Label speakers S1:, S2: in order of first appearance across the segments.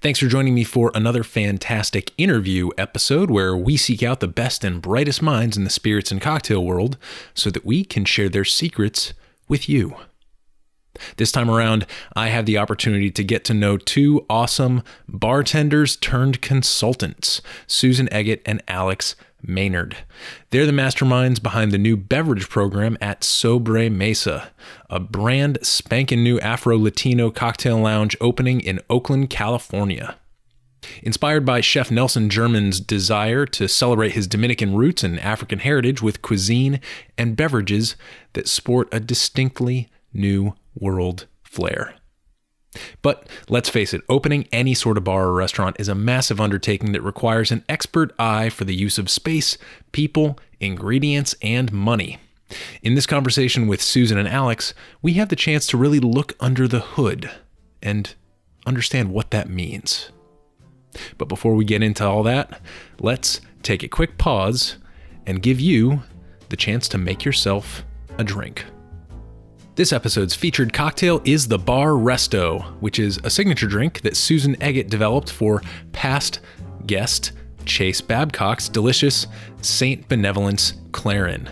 S1: Thanks for joining me for another fantastic interview episode where we seek out the best and brightest minds in the spirits and cocktail world so that we can share their secrets with you. This time around, I have the opportunity to get to know two awesome bartenders turned consultants, Susan Eggett and Alex Maynard. They're the masterminds behind the new beverage program at Sobre Mesa, a brand spanking new Afro Latino cocktail lounge opening in Oakland, California. Inspired by Chef Nelson German's desire to celebrate his Dominican roots and African heritage with cuisine and beverages that sport a distinctly new world flair. But let's face it, opening any sort of bar or restaurant is a massive undertaking that requires an expert eye for the use of space, people, ingredients, and money. In this conversation with Susan and Alex, we have the chance to really look under the hood and understand what that means. But before we get into all that, let's take a quick pause and give you the chance to make yourself a drink. This episode's featured cocktail is the Bar Resto, which is a signature drink that Susan Eggett developed for past guest Chase Babcock's delicious Saint Benevolence Clairin.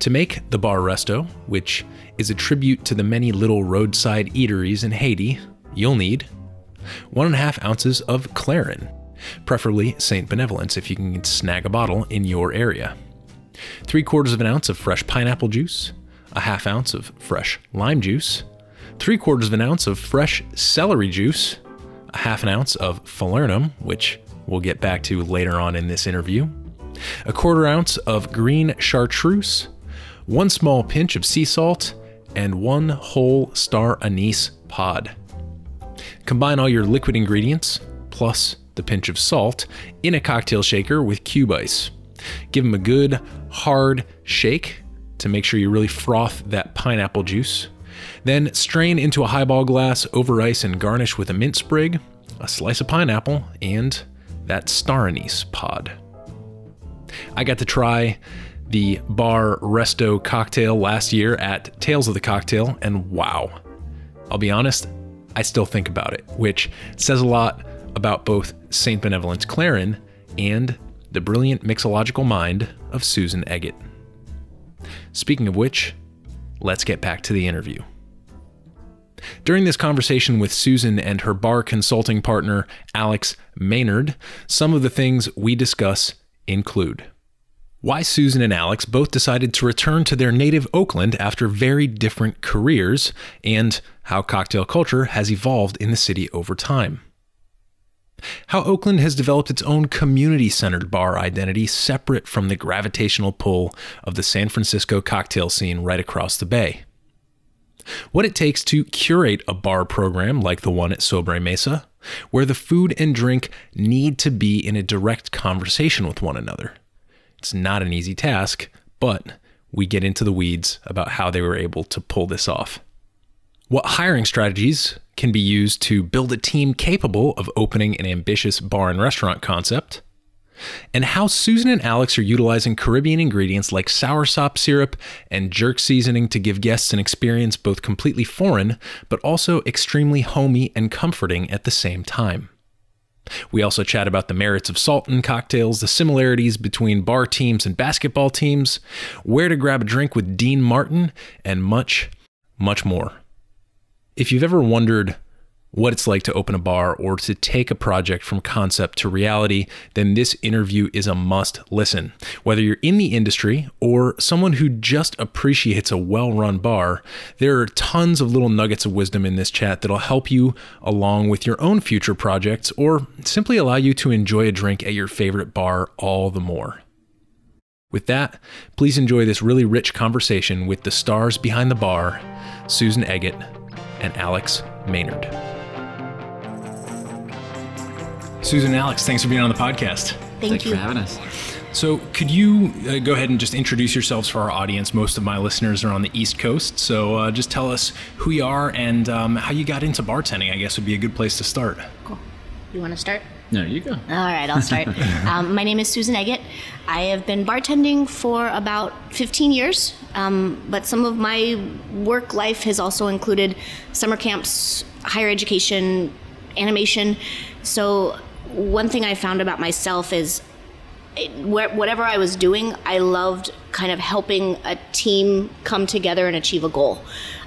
S1: To make the Bar Resto, which is a tribute to the many little roadside eateries in Haiti, you'll need one and a half ounces of Clairin, preferably Saint Benevolence if you can snag a bottle in your area, three quarters of an ounce of fresh pineapple juice, a half ounce of fresh lime juice, three quarters of an ounce of fresh celery juice, a half an ounce of falernum, which we'll get back to later on in this interview, a quarter ounce of green chartreuse, one small pinch of sea salt, and one whole star anise pod. Combine all your liquid ingredients, plus the pinch of salt, in a cocktail shaker with cube ice. Give them a good, hard shake to make sure you really froth that pineapple juice. Then strain into a highball glass over ice and garnish with a mint sprig, a slice of pineapple, and that star anise pod. I got to try the Bar Resto cocktail last year at Tales of the Cocktail, and wow. I'll be honest, I still think about it, which says a lot about both St. Benevolence Clairin and the brilliant mixological mind of Susan Eggett. Speaking of which, let's get back to the interview. During this conversation with Susan and her bar consulting partner, Alex Maynard, some of the things we discuss include why Susan and Alex both decided to return to their native Oakland after very different careers, and how cocktail culture has evolved in the city over time. How Oakland has developed its own community centered bar identity separate from the gravitational pull of the San Francisco cocktail scene right across the bay. What it takes to curate a bar program like the one at Sobre Mesa, where the food and drink need to be in a direct conversation with one another. It's not an easy task, but we get into the weeds about how they were able to pull this off. What hiring strategies can be used to build a team capable of opening an ambitious bar and restaurant concept, and how Susan and Alex are utilizing Caribbean ingredients like soursop syrup and jerk seasoning to give guests an experience both completely foreign but also extremely homey and comforting at the same time. We also chat about the merits of salt in cocktails, the similarities between bar teams and basketball teams, where to grab a drink with Dean Martin, and much, much more. If you've ever wondered what it's like to open a bar or to take a project from concept to reality, then this interview is a must listen. Whether you're in the industry or someone who just appreciates a well run bar, there are tons of little nuggets of wisdom in this chat that'll help you along with your own future projects or simply allow you to enjoy a drink at your favorite bar all the more. With that, please enjoy this really rich conversation with the stars behind the bar, Susan Eggett and Alex Maynard. Susan and Alex, thanks for being on the podcast.
S2: Thank
S3: Thanks
S2: you.
S3: for having us.
S1: So, could you uh, go ahead and just introduce yourselves for our audience? Most of my listeners are on the East Coast, so uh, just tell us who you are and um, how you got into bartending. I guess would be a good place to start.
S2: Cool. You want to start?
S3: No, you go.
S2: All right, I'll start. um, my name is Susan Eggett. I have been bartending for about 15 years, um, but some of my work life has also included summer camps, higher education, animation. So, one thing I found about myself is whatever I was doing, I loved kind of helping a team come together and achieve a goal.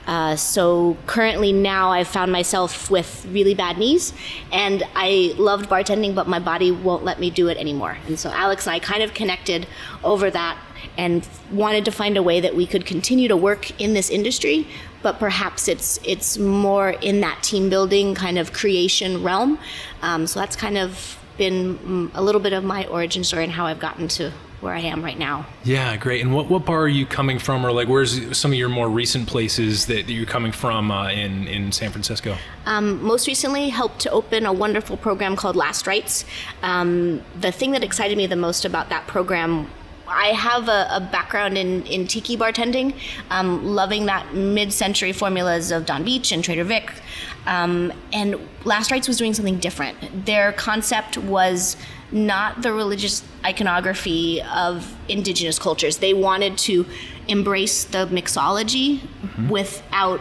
S2: Uh, so currently now I've found myself with really bad knees, and I loved bartending, but my body won't let me do it anymore. And so Alex and I kind of connected over that and wanted to find a way that we could continue to work in this industry, but perhaps it's it's more in that team building kind of creation realm. Um, so that's kind of been a little bit of my origin story and how I've gotten to where I am right now.
S1: Yeah, great. And what, what bar are you coming from, or like where's some of your more recent places that, you're coming from uh, in in San Francisco?
S2: Um, most recently, helped to open a wonderful program called Last Rites. Um, the thing that excited me the most about that program. I have a, a background in, in tiki bartending, um, loving that mid-century formulas of Donn Beach and Trader Vic. Um, and Last Rites was doing something different. Their concept was not the religious iconography of indigenous cultures. They wanted to embrace the mixology without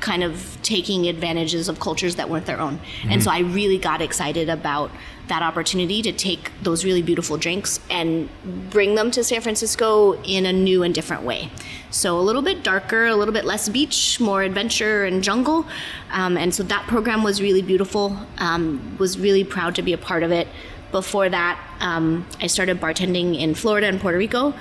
S2: kind of taking advantages of cultures that weren't their own. And so I really got excited about that opportunity to take those really beautiful drinks and bring them to San Francisco in a new and different way. So a little bit darker, a little bit less beach, more adventure and jungle. Um, and so that program was really beautiful. Um, was really proud to be a part of it. Before that, um, I started bartending in Florida and Puerto Rico.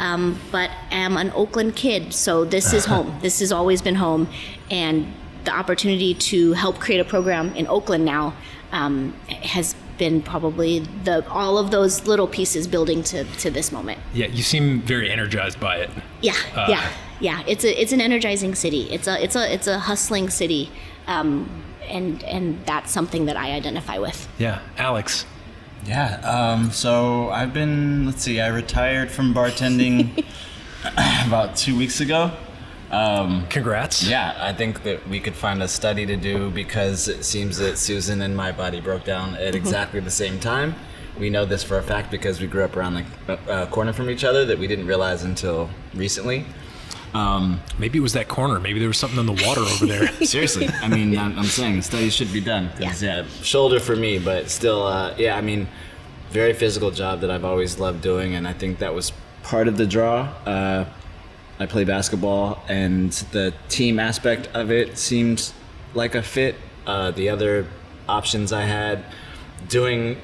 S2: Um, but am an Oakland kid, so this is home. This has always been home, and the opportunity to help create a program in Oakland now um, has been probably the all of those little pieces building to, to this moment.
S1: Yeah, you seem very energized by it.
S2: Yeah, yeah, yeah. It's a it's an energizing city. It's a it's a it's a hustling city, um, and and that's something that I identify with.
S1: Yeah, Alex.
S3: Yeah. Um, so I've been. Let's see. I retired from bartending about two weeks ago. Um,
S1: Congrats.
S3: yeah, I think that we could find a study to do because it seems that Susan and my body broke down at exactly the same time. We know this for a fact because we grew up around the uh, corner from each other that we didn't realize until recently. Um,
S1: Maybe it was that corner. Maybe there was something in the water over there.
S3: Seriously, I mean, I'm, I'm saying studies should be done. 'cause, yeah. shoulder for me, but still, uh, yeah, I mean, very physical job that I've always loved doing, and I think that was part of the draw. Uh, I play basketball, and the team aspect of it seemed like a fit. Uh, the other options I had, doing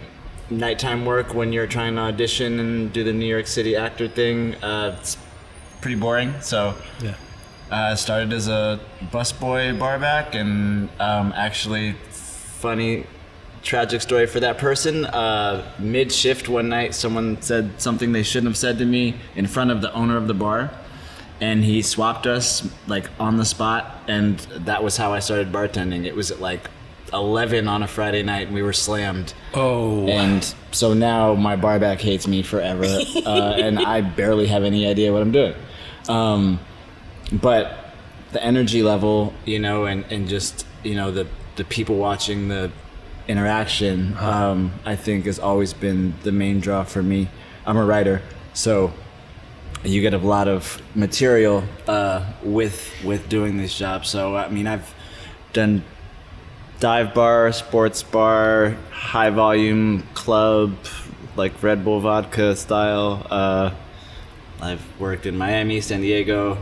S3: nighttime work when you're trying to audition and do the New York City actor thing, uh, it's pretty boring. So
S1: yeah.
S3: uh, started as a busboy barback, and um, actually, funny, tragic story for that person. Uh, Mid shift one night, someone said something they shouldn't have said to me in front of the owner of the bar, and he swapped us like on the spot, and that was how I started bartending. It was at like 11 on a Friday night, and we were slammed.
S1: Oh.
S3: And so now my barback hates me forever, uh, and I barely have any idea what I'm doing. Um, but the energy level, you know, and, and just you know the the people watching the interaction, um, I think has always been the main draw for me. I'm a writer, so you get a lot of material uh, with with doing this job. So I mean, I've done dive bar, sports bar, high volume club, like Red Bull vodka style. Uh, I've worked in Miami, San Diego,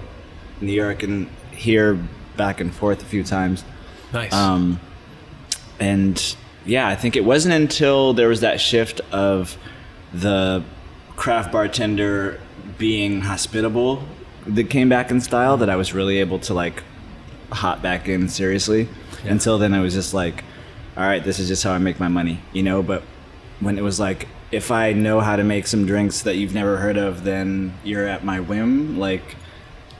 S3: New York, and here back and forth a few times.
S1: nice.
S3: Um, and yeah, I think it wasn't until there was that shift of the craft bartender being hospitable that came back in style that I was really able to like hop back in seriously. Until then, I was just like, all right, this is just how I make my money, you know? But when it was like, if I know how to make some drinks that you've never heard of, then you're at my whim. Like,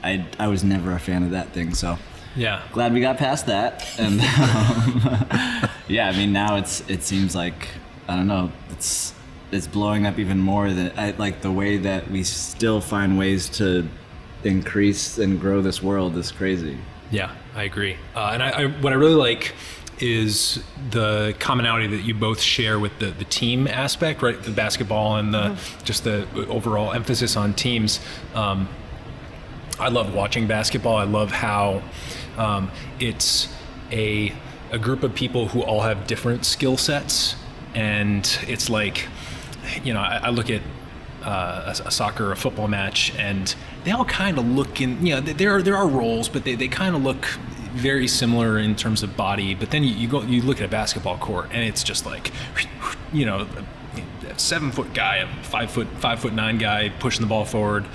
S3: I, I was never a fan of that thing. So
S1: yeah.
S3: glad we got past that and um, yeah i mean now it's it seems like I don't know. It's it's blowing up even more. That I like the way that we still find ways to increase and grow this world is crazy.
S1: Yeah, I agree. Uh, and I, I, what I really like is the commonality that you both share with the, the team aspect, right? The basketball and the just the overall emphasis on teams. Um, I love watching basketball. I love how um, it's a a group of people who all have different skill sets, and it's like, you know, I, I look at uh, a, a soccer a football match, and they all kind of look in. You know, there are there are roles, but they, they kind of look very similar in terms of body. But then you, you go you look at a basketball court, and it's just like, you know, a seven foot guy, a five foot five foot nine guy pushing the ball forward,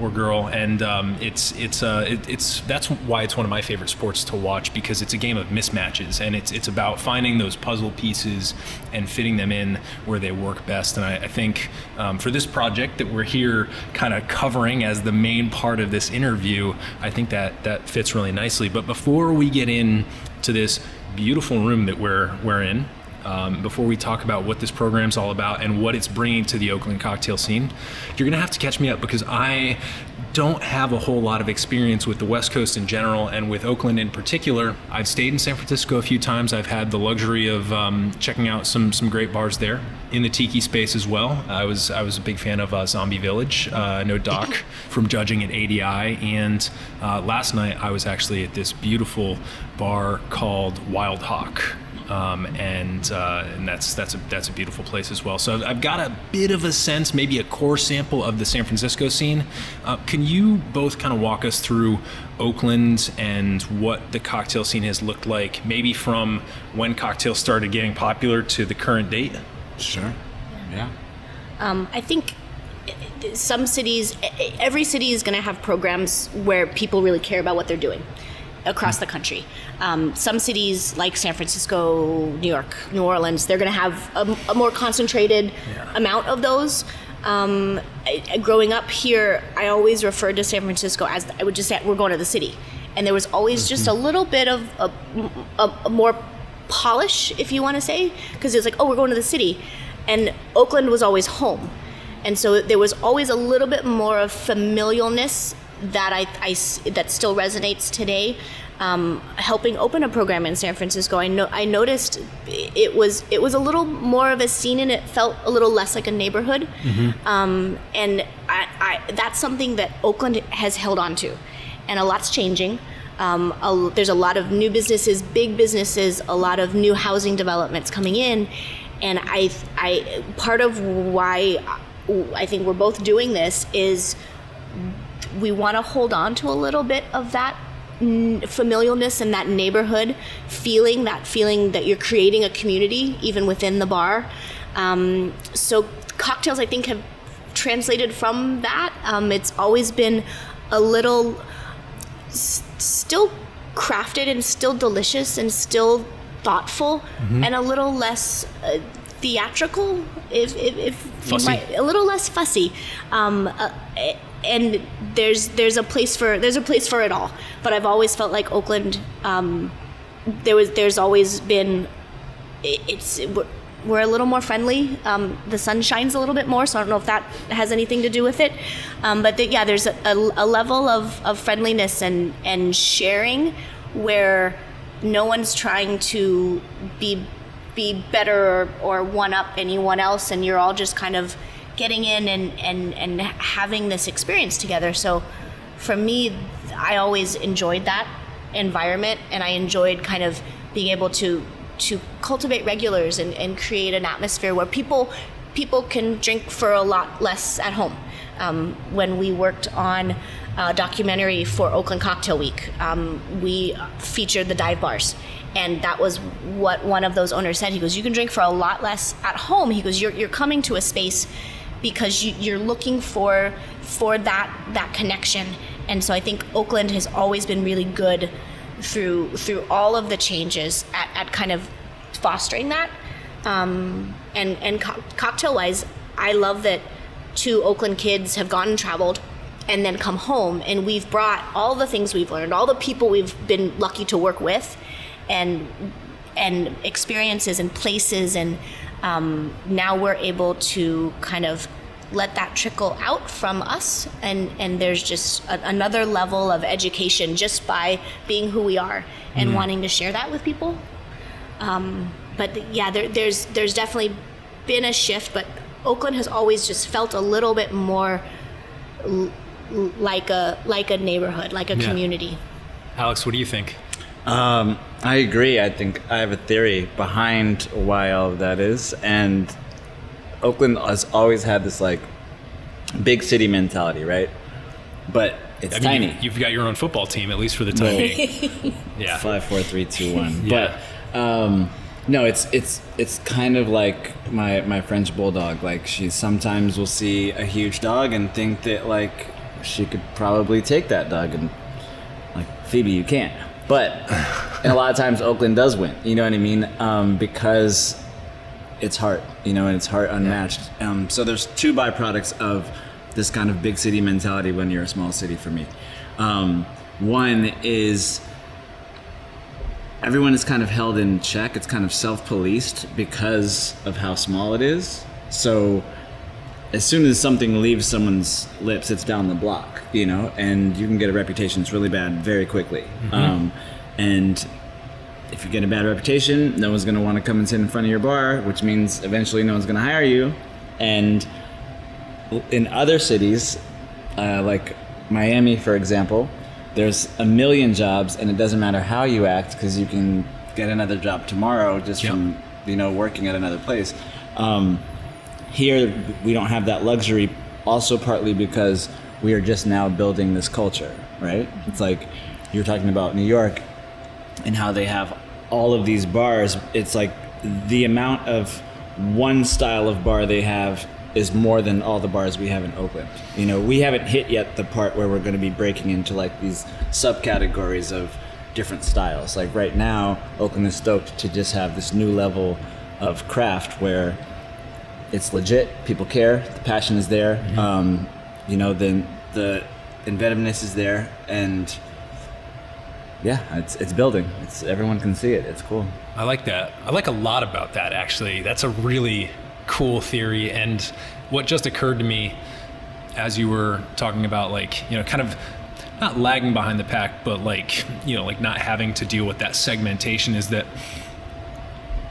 S1: or girl, and um, it's it's uh, it, it's that's why it's one of my favorite sports to watch because it's a game of mismatches, and it's it's about finding those puzzle pieces and fitting them in where they work best. And I, I think um, for this project that we're here kind of covering as the main part of this interview, I think that that fits really nicely. But before we get in to this beautiful room that we're we're in, um, before we talk about what this program's all about and what it's bringing to the Oakland cocktail scene, you're going to have to catch me up because I don't have a whole lot of experience with the West Coast in general and with Oakland in particular. I've stayed in San Francisco a few times. I've had the luxury of um, checking out some some great bars there in the tiki space as well. I was I was a big fan of uh, Zombie Village. Uh, I know Doc from judging at ADI, and uh, last night I was actually at this beautiful bar called Wildhawk um, and uh, and that's that's a that's a beautiful place as well. So I've got a bit of a sense, maybe a core sample of the San Francisco scene. Uh, can you both kind of walk us through Oakland and what the cocktail scene has looked like, maybe from when cocktails started getting popular to the current date?
S3: Sure. Yeah.
S2: Um, I think some cities, every city is going to have programs where people really care about what they're doing across the country. Um, some cities like San Francisco, New York, New Orleans, they're going to have a, a, more concentrated
S1: Yeah.
S2: amount of those. Um, I, growing up here, I always referred to San Francisco as I would just say we're going to the city, and there was always just a little bit of a, a, a more polish, if you want to say, because it was like, oh, we're going to the city, and Oakland was always home, and so there was always a little bit more of familialness that I, I that still resonates today. Um, helping open a program in San Francisco, I know I noticed it was it was a little more of a scene, and it felt a little less like a neighborhood. Um, and I, I, that's something that Oakland has held on to, and a lot's changing. Um, a, there's a lot of new businesses, big businesses, a lot of new housing developments coming in, and I, I part of why I think we're both doing this is we want to hold on to a little bit of that familialness and that neighborhood feeling, that feeling that you're creating a community even within the bar. Um, so cocktails, I think, have translated from that. Um, it's always been a little s- still crafted and still delicious and still thoughtful and a little less uh, theatrical if, if, if you might a little less fussy um, uh, and there's there's a place for there's a place for it all but i've always felt like oakland um, there was there's always been it- it's we're- a little more friendly. Um, the sun shines a little bit more, so I don't know if that has anything to do with it. Um, but the, yeah, there's a, a, a level of, of friendliness and and sharing where no one's trying to be be better or, or one up anyone else, and you're all just kind of getting in and, and, and having this experience together. So for me, I always enjoyed that environment, and I enjoyed kind of being able to to cultivate regulars and, and create an atmosphere where people people can drink for a lot less at home. Um, when we worked on a documentary for Oakland Cocktail Week, um, we featured the dive bars. And that was what one of those owners said. He goes, You can drink for a lot less at home. He goes, You're, you're coming to a space because you, you're looking for for that that connection. And so I think Oakland has always been really good through through all of the changes at, at kind of fostering that. Um, and and co- cocktail wise, I love that two Oakland kids have gone and traveled and then come home and we've brought all the things we've learned, all the people we've been lucky to work with and and experiences and places and um, now we're able to kind of let that trickle out from us and and there's just a, another level of education just by being who we are and wanting to share that with people um, but yeah there, there's there's definitely been a shift but oakland has always just felt a little bit more l- l- like a like a neighborhood like a
S1: Yeah.
S2: community
S1: Alex, what do you think?
S3: Um, I agree. I think I have a theory behind why all of that is, and Oakland has always had this like big city mentality, right? But it's
S1: I mean,
S3: tiny.
S1: you- You've got your own football team, at least for the time being. Yeah.
S3: Five, four, three, two, one.
S1: Yeah.
S3: But um, no, it's it's it's kind of like my my French bulldog. Like she sometimes will see a huge dog and think that like she could probably take that dog and like Phoebe, you can't. But and a lot of times Oakland does win. You know what I mean? Um, because it's heart, you know, and it's heart unmatched. Um, so there's two byproducts of this kind of big city mentality when you're a small city for me. Um, one is everyone is kind of held in check. It's kind of self-policed because of how small it is. So as soon as something leaves someone's lips, it's down the block, you know, and you can get a reputation that's really bad very quickly. Um, and if you get a bad reputation, no one's going to want to come and sit in front of your bar, which means eventually no one's going to hire you. And in other cities, uh, like Miami, for example, there's a million jobs, and it doesn't matter how you act because you can get another job tomorrow just
S1: Yep.
S3: from you know working at another place. Um, here, we don't have that luxury. Also, partly because we are just now building this culture, right? It's like you're talking about New York and how they have all of these bars. It's like the amount of one style of bar they have is more than all the bars we have in Oakland. You know, we haven't hit yet the part where we're going to be breaking into like these subcategories of different styles. Like right now, Oakland is stoked to just have this new level of craft where it's legit. People care. The passion is there. Um, you know, the the inventiveness is there, and yeah, it's it's building. It's everyone can see it. It's cool.
S1: I like that. I like a lot about that, actually. That's a really cool theory. And what just occurred to me as you were talking about, like, you know, kind of not lagging behind the pack, but like, you know, like not having to deal with that segmentation is that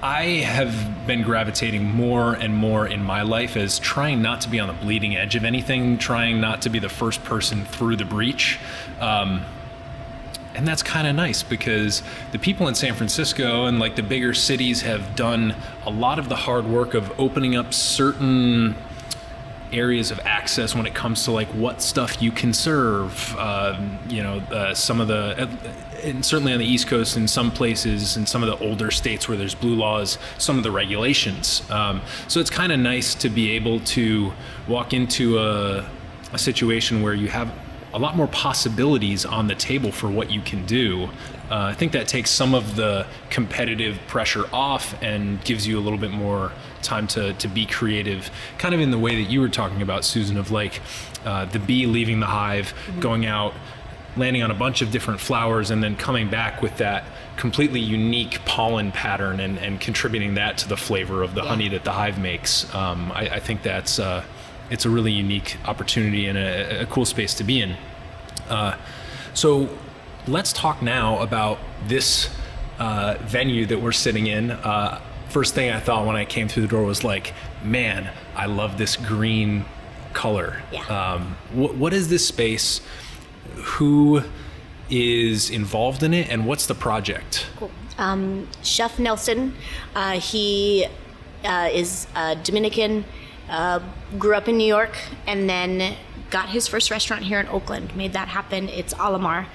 S1: I have been gravitating more and more in my life as trying not to be on the bleeding edge of anything, trying not to be the first person through the breach. Um, and that's kind of nice because the people in San Francisco and like the bigger cities have done a lot of the hard work of opening up certain areas of access when it comes to like what stuff you can serve. Um, you know, uh, some of the, and certainly on the East Coast, in some places, in some of the older states where there's blue laws, some of the regulations. Um, so it's kind of nice to be able to walk into a, a situation where you have a lot more possibilities on the table for what you can do. Uh, I think that takes some of the competitive pressure off and gives you a little bit more time to, to be creative, kind of in the way that you were talking about, Susan, of like uh, the bee leaving the hive, going out, landing on a bunch of different flowers, and then coming back with that completely unique pollen pattern and, and contributing that to the flavor of the honey that the hive makes. Um, I, I think that's uh, it's a really unique opportunity and a, a cool space to be in. Uh, so let's talk now about this uh, venue that we're sitting in. Uh, first thing I thought when I came through the door was like, man, I love this green color.
S2: Yeah.
S1: Um, wh- what is this space? Who is involved in it, and what's the project?
S2: Cool. Um, Chef Nelson, uh, he uh, is uh, Dominican, uh, grew up in New York, and then got his first restaurant here in Oakland. Made that happen. It's Alamar,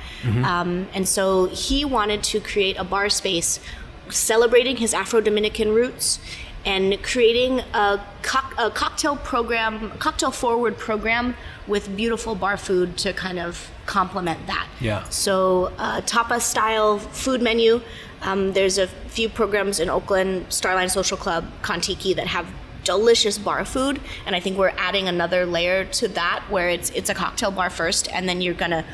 S2: um, and so he wanted to create a bar space celebrating his Afro Dominican roots and creating a, cock- a cocktail program, cocktail forward program with beautiful bar food to kind of complement that.
S1: Yeah.
S2: So, uh, tapa style food menu. Um, there's a few programs in Oakland, Starline Social Club, Kon-Tiki, that have delicious bar food, and I think we're adding another layer to that where it's it's a cocktail bar first, and then you're gonna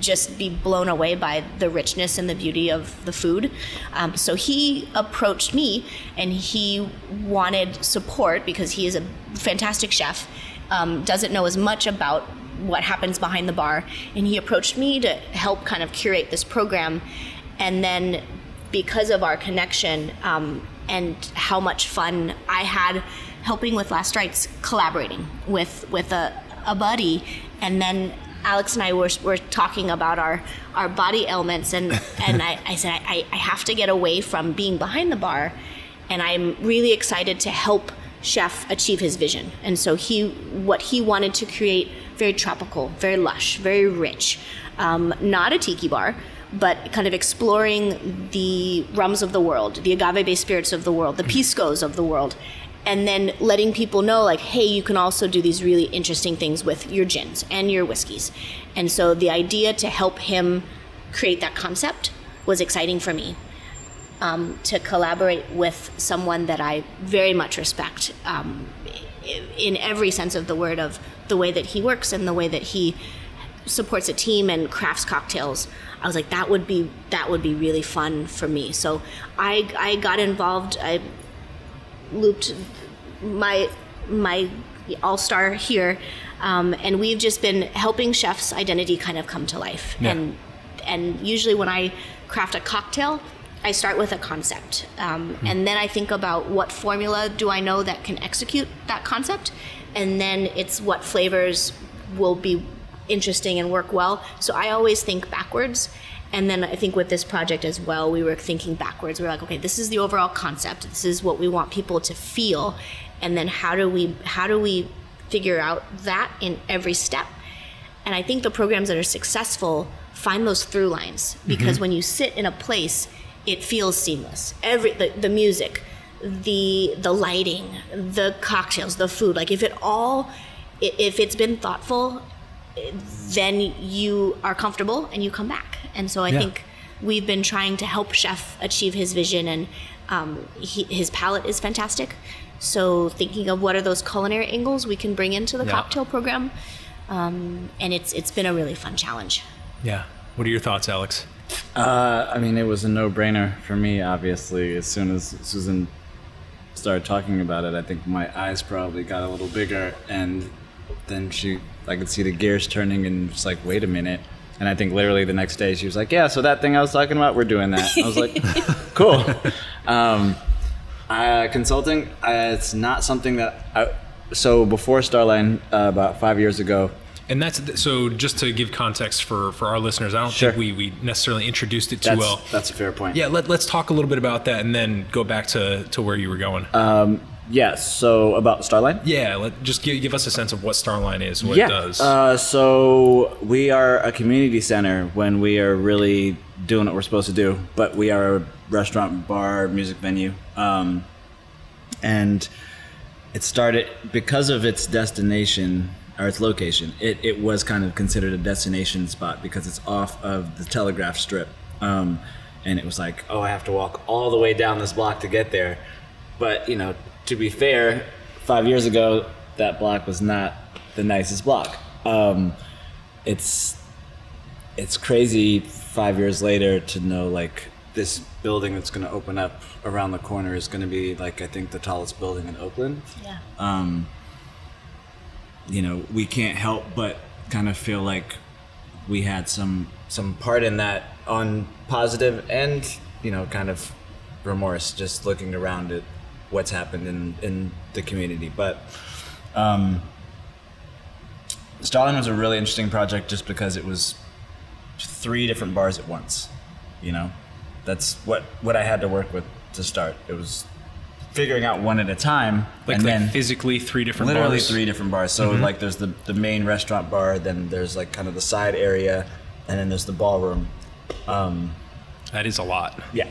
S2: just be blown away by the richness and the beauty of the food. Um, so he approached me and he wanted support because he is a fantastic chef, um, doesn't know as much about what happens behind the bar. And he approached me to help kind of curate this program. And then because of our connection um, and how much fun I had helping with Last Rites, collaborating with, with a, a buddy, and then Alex and I were, were talking about our, our body ailments, and, and I, I said, I, I have to get away from being behind the bar, and I'm really excited to help Chef achieve his vision. And so he, what he wanted to create, very tropical, very lush, very rich, um, not a tiki bar, but kind of exploring the rums of the world, the agave-based spirits of the world, the piscos of the world, and then letting people know like hey you can also do these really interesting things with your gins and your whiskeys. And so the idea to help him create that concept was exciting for me um, to collaborate with someone that i very much respect um, in every sense of the word of the way that he works and the way that he supports a team and crafts cocktails. I was like that would be that would be really fun for me. So i i got involved i looped my my all star here, um, and we've just been helping chefs' identity kind of come to life.
S1: Yeah.
S2: And and usually when I craft a cocktail, I start with a concept, um, and then I think about what formula do I know that can execute that concept, and then it's what flavors will be interesting and work well. So I always think backwards. And then I think with this project as well, we were thinking backwards. We're like, okay, this is the overall concept. This is what we want people to feel, and then how do we how do we figure out that in every step? And I think the programs that are successful find those through lines because mm-hmm. when you sit in a place, it feels seamless. Every the, the music, the the lighting, the cocktails, the food. Like if it all, if it's been thoughtful, then you are comfortable and you come back. And so I
S1: Yeah.
S2: think we've been trying to help Chef achieve his vision, and um, he, his palate is fantastic. So thinking of what are those culinary angles we can bring into the
S1: Yeah.
S2: cocktail program, um, and it's it's been a really fun challenge.
S1: Yeah. What are your thoughts, Alex?
S3: Uh, I mean, it was a no-brainer for me. Obviously, as soon as Susan started talking about it, I think my eyes probably got a little bigger, and then she, I could see the gears turning, and it's like, wait a minute. And I think literally the next day she was like, "Yeah, so that thing I was talking about, we're doing that." I was like, "Cool." Um, uh, consulting, uh, it's not something that. I, so before Starline, uh, about five years ago,
S1: And that's so. Just to give context for for our listeners, I don't
S3: Sure.
S1: think we we necessarily introduced it too
S3: that's
S1: well.
S3: that's a fair point.
S1: Yeah, let, let's talk a little bit about that and then go back to, to where you were going.
S3: Yes. So about Starline.
S1: yeah, let, just give, give us a sense of what Starline is, what
S3: yeah.
S1: it does.
S3: Uh, so we are a community center when we are really doing what we're supposed to do, but we are a restaurant, bar, music venue, um, and it started because of its destination or its location. It it was kind of considered a destination spot because it's off of the Telegraph Strip, um, and it was like, oh, I have to walk all the way down this block to get there. But you know, to be fair, five years ago, that block was not the nicest block. Um, it's it's crazy five years later to know like this building that's going to open up around the corner is going to be like I think the tallest building in Oakland.
S2: Yeah.
S3: Um, you know, we can't help but kind of feel like we had some some part in that on positive and you know kind of remorse just looking around at what's happened in in the community but um Starline was a really interesting project just because it was three different bars at once you know that's what what I had to work with to start it was figuring out one at a time
S1: like,
S3: and
S1: like
S3: then
S1: physically three different bars.
S3: literally
S1: bars.
S3: three different bars. So like there's the the main restaurant bar, then there's like kind of the side area, and then there's the ballroom. Um,
S1: That is a lot.
S3: yeah,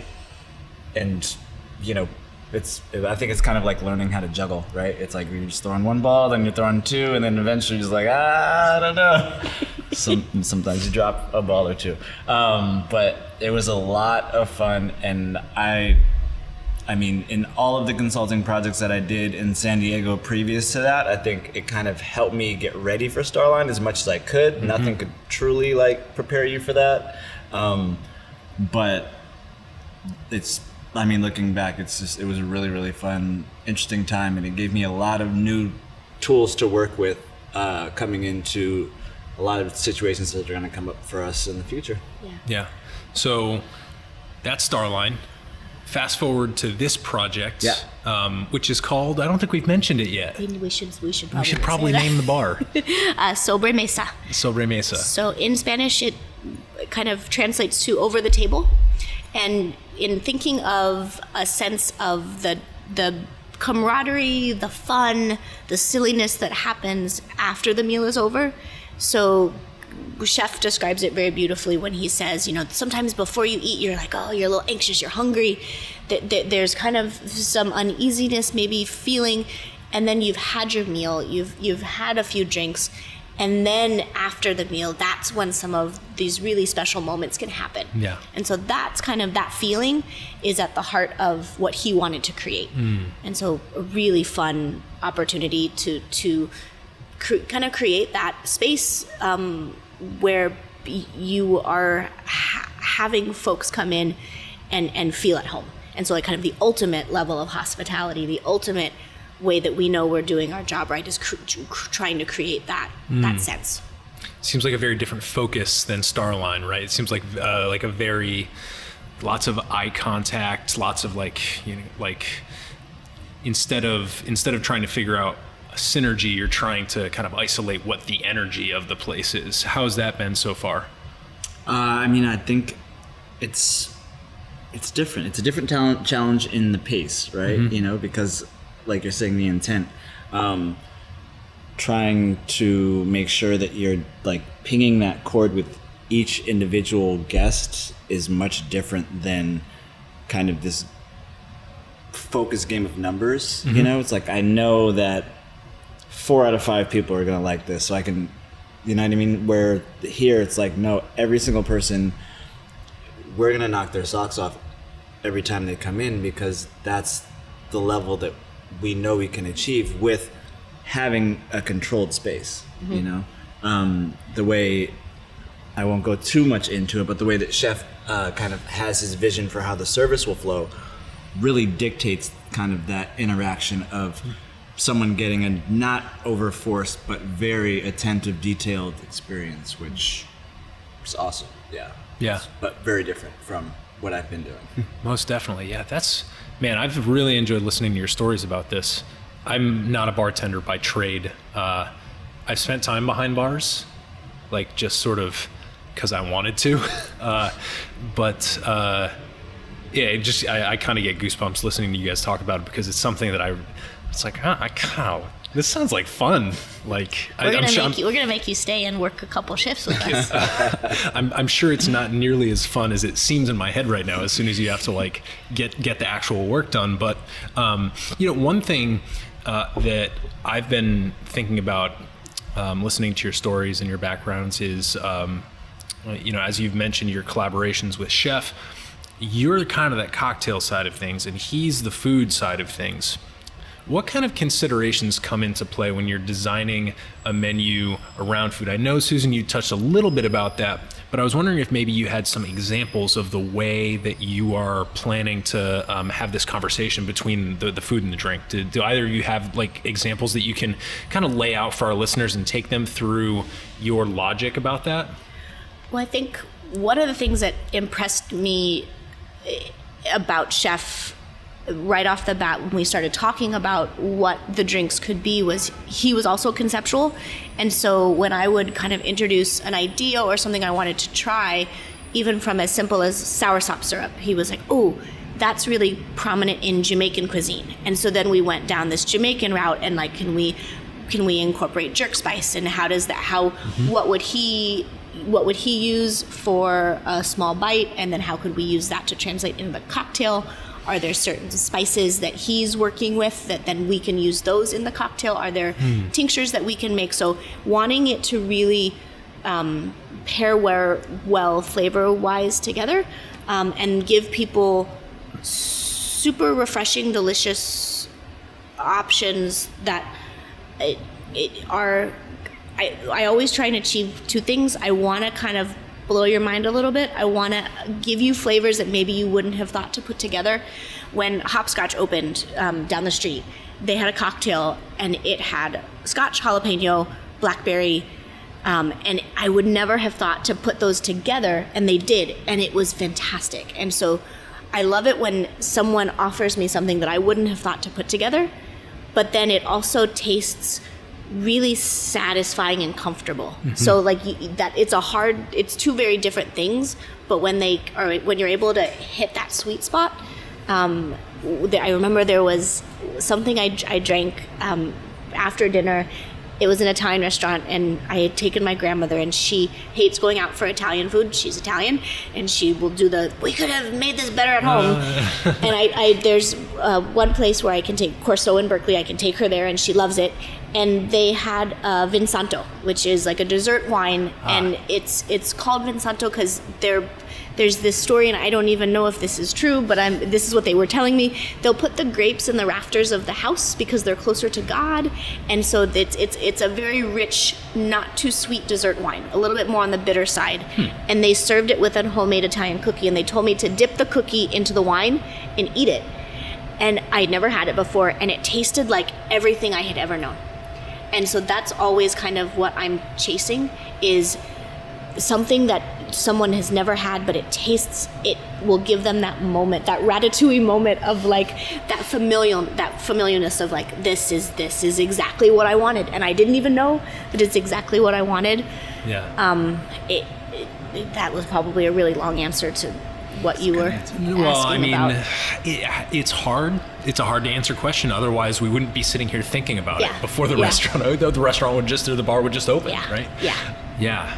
S3: and you know. It's. I think it's kind of like learning how to juggle, right? It's like you're just throwing one ball, then you're throwing two, and then eventually you're just like, ah, I don't know. Some, sometimes you drop a ball or two, um, but it was a lot of fun, and I I mean, in all of the consulting projects that I did in San Diego previous to that, I think it kind of helped me get ready for Starline as much as I could. Nothing could truly like prepare you for that. Um, but it's, I mean, looking back, it's just, it was a really, really fun, interesting time, and it gave me a lot of new tools to work with uh, coming into a lot of situations that are going to come up for us in the future.
S1: Yeah. Yeah. So that's Starline. Fast forward to this project,
S3: Yeah.
S1: um, which is called, I don't think we've mentioned it yet.
S2: We should we should probably,
S1: We should probably name the bar
S2: uh, Sobre Mesa.
S1: Sobre Mesa.
S2: So in Spanish, it kind of translates to over the table. And in thinking of a sense of the the camaraderie, the fun, the silliness that happens after the meal is over. So chef describes it very beautifully when he says, you know, sometimes before you eat, you're like, oh, you're a little anxious, you're hungry. Th- th- There's kind of some uneasiness, maybe feeling, and then you've had your meal, you've you've had a few drinks, and then after the meal, that's when some of these really special moments can happen.
S1: Yeah.
S2: And so that's kind of that feeling is at the heart of what he wanted to create. And so a really fun opportunity to to cr- kind of create that space um, where b- you are ha- having folks come in and and feel at home. And so like kind of the ultimate level of hospitality, the ultimate way that we know we're doing our job right is cr- tr- trying to create that that sense.
S1: seems like a very different focus than Starline, right? It seems like uh, like a very lots of eye contact, lots of like you know like instead of instead of trying to figure out a synergy, you're trying to kind of isolate what the energy of the place is. How's that been so far?
S3: Uh, I mean, I think it's it's different. It's a different talent challenge in the pace, right? You know, because like you're saying, the intent, um, trying to make sure that you're like pinging that chord with each individual guest is much different than kind of this focus game of numbers. You know, it's like I know that four out of five people are gonna like this, so I can, you know what I mean. Where here it's like no, every single person, we're gonna knock their socks off every time they come in because that's the level that we know we can achieve with having a controlled space. You know, um, the way I won't go too much into it, but the way that Chef uh, kind of has his vision for how the service will flow really dictates kind of that interaction of someone getting a not over forced but very attentive, detailed experience, which is awesome. Yeah.
S1: Yeah.
S3: But very different from what I've been doing.
S1: Most definitely. Yeah, that's man, I've really enjoyed listening to your stories about this. I'm not a bartender by trade. Uh, I've spent time behind bars, like just sort of because I wanted to. Uh, but uh, yeah, just I, I kind of get goosebumps listening to you guys talk about it because it's something that I. It's like, huh, I kind of. This sounds like fun. Like
S2: We're gonna
S1: sure,
S2: make you. We're gonna make you stay and work a couple shifts with us.
S1: I'm, I'm sure it's not nearly as fun as it seems in my head right now. As soon as you have to like get get the actual work done, but um, you know, one thing uh, that I've been thinking about um, listening to your stories and your backgrounds is, um, you know, as you've mentioned your collaborations with Chef, you're kind of that cocktail side of things, and he's the food side of things. What kind of considerations come into play when you're designing a menu around food? I know, Susan, you touched a little bit about that, but I was wondering if maybe you had some examples of the way that you are planning to um, have this conversation between the, the food and the drink. Do, do either of you have like examples that you can kind of lay out for our listeners and take them through your logic about that?
S2: Well, I think one of the things that impressed me eh, about Chef right off the bat when we started talking about what the drinks could be was he was also conceptual. And so when I would kind of introduce an idea or something I wanted to try, even from as simple as soursop syrup, he was like, oh, that's really prominent in Jamaican cuisine. And so then we went down this Jamaican route and like, can we can we incorporate jerk spice and how does that how mm-hmm. what would he what would he use for a small bite and then how could we use that to translate into the cocktail are there certain spices that he's working with that then we can use those in the cocktail are there tinctures that we can make so wanting it to really um, pair where, well flavor wise together um, and give people super refreshing, delicious options that it, it are. I, I always try and achieve two things. I want to kind of blow your mind a little bit. I want to give you flavors that maybe you wouldn't have thought to put together. When Hopscotch opened um, down the street, they had a cocktail and it had scotch, jalapeno, blackberry, um, and I would never have thought to put those together, and they did, and it was fantastic. And so I love it when someone offers me something that I wouldn't have thought to put together, but then it also tastes really satisfying and comfortable. So like you, that, it's a hard, it's two very different things. But when they are, when you're able to hit that sweet spot, um, I remember there was something I, I drank um, after dinner. It was an Italian restaurant, and I had taken my grandmother, and she hates going out for Italian food. She's Italian, and she will do the "we could have made this better at home." and I, I there's uh, one place where I can take Corso in Berkeley. I can take her there, and she loves it. And they had uh, Vinsanto, which is like a dessert wine, and it's it's called Vinsanto because they're there's this story, and I don't even know if this is true, but I'm, this is what they were telling me. They'll put the grapes in the rafters of the house because they're closer to God, and so it's it's it's a very rich, not too sweet dessert wine, a little bit more on the bitter side. And they served it with a homemade Italian cookie, and they told me to dip the cookie into the wine and eat it. And I'd never had it before, and it tasted like everything I had ever known. And so that's always kind of what I'm chasing is something that someone has never had but it tastes it will give them that moment that ratatouille moment of like that familial that familiarness of like this is this is exactly what i wanted and i didn't even know that it's exactly what i wanted
S1: Yeah.
S2: um it, it that was probably a really long answer to what you were asking
S1: well, I mean,
S2: about
S1: it, it's hard. It's a hard to answer question. Otherwise, we wouldn't be sitting here thinking about
S2: Yeah.
S1: it before the
S2: Yeah.
S1: restaurant. The restaurant would just, or the bar would just open,
S2: yeah
S1: right?
S2: yeah
S1: Yeah.